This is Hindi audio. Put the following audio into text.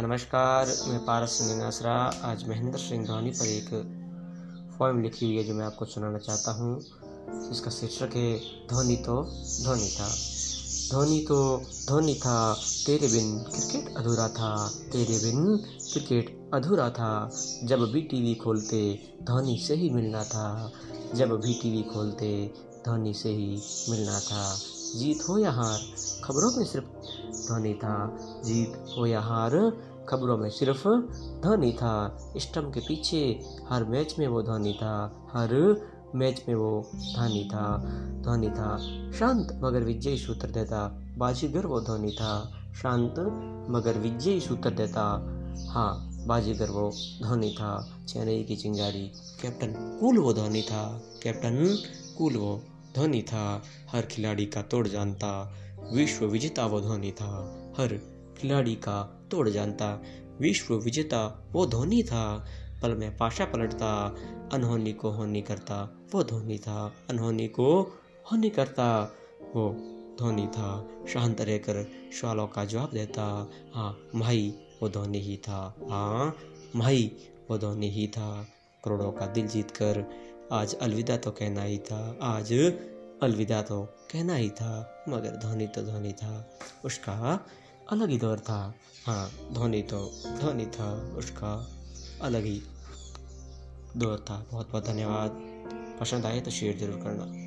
नमस्कार, मैं पारस सिंह नासरा आज महेंद्र सिंह धोनी पर एक पोएम लिखी हुई है जो मैं आपको सुनाना चाहता हूँ। इसका शीर्षक है, धोनी तो धोनी था। धोनी तो धोनी था, तेरे बिन क्रिकेट अधूरा था। तेरे बिन क्रिकेट अधूरा था। जब भी टीवी खोलते, धोनी से ही मिलना था। जब भी टीवी खोलते, धोनी से ही मिलना था। जीत हो या हार, खबरों में सिर्फ़ धोनी था। जीत हो या हार, खबरों में सिर्फ़ धोनी था। स्टम्प के पीछे हर मैच में वो धोनी था। हर मैच में वो धोनी था। धोनी था। शांत मगर विजयी सूत्र देता। बाजीगर वो धोनी था। शांत मगर विजयी सूत्र देता। हाँ बाजीगर वो धोनी था। चेन्नई की चिंगारी। कैप्टन कूल वो धोनी था। कैप्टन कूल वो धोनी था। हर खिलाड़ी का तोड़ जानता। विश्व विजेता वो धोनी था। हर खिलाड़ी का तोड़ जानता। विश्व विजेता वो धोनी था। पल में पाशा पलटता, अनहोनी को होनी करता। वो धोनी था, अनहोनी को होनी करता। वो धोनी था, शांत रहकर सवालों का जवाब देता। हाँ भाई वो धोनी ही था। हाँ भाई वो धोनी ही था। करोड़ों का दिल जीत कर आज अलविदा तो कहना ही था। आज अलविदा तो कहना ही था, मगर धोनी तो धोनी था, उसका अलग ही दौर था। हाँ धोनी तो धोनी था, उसका अलग ही दौर था। बहुत बहुत धन्यवाद। पसंद आए तो शेयर ज़रूर करना।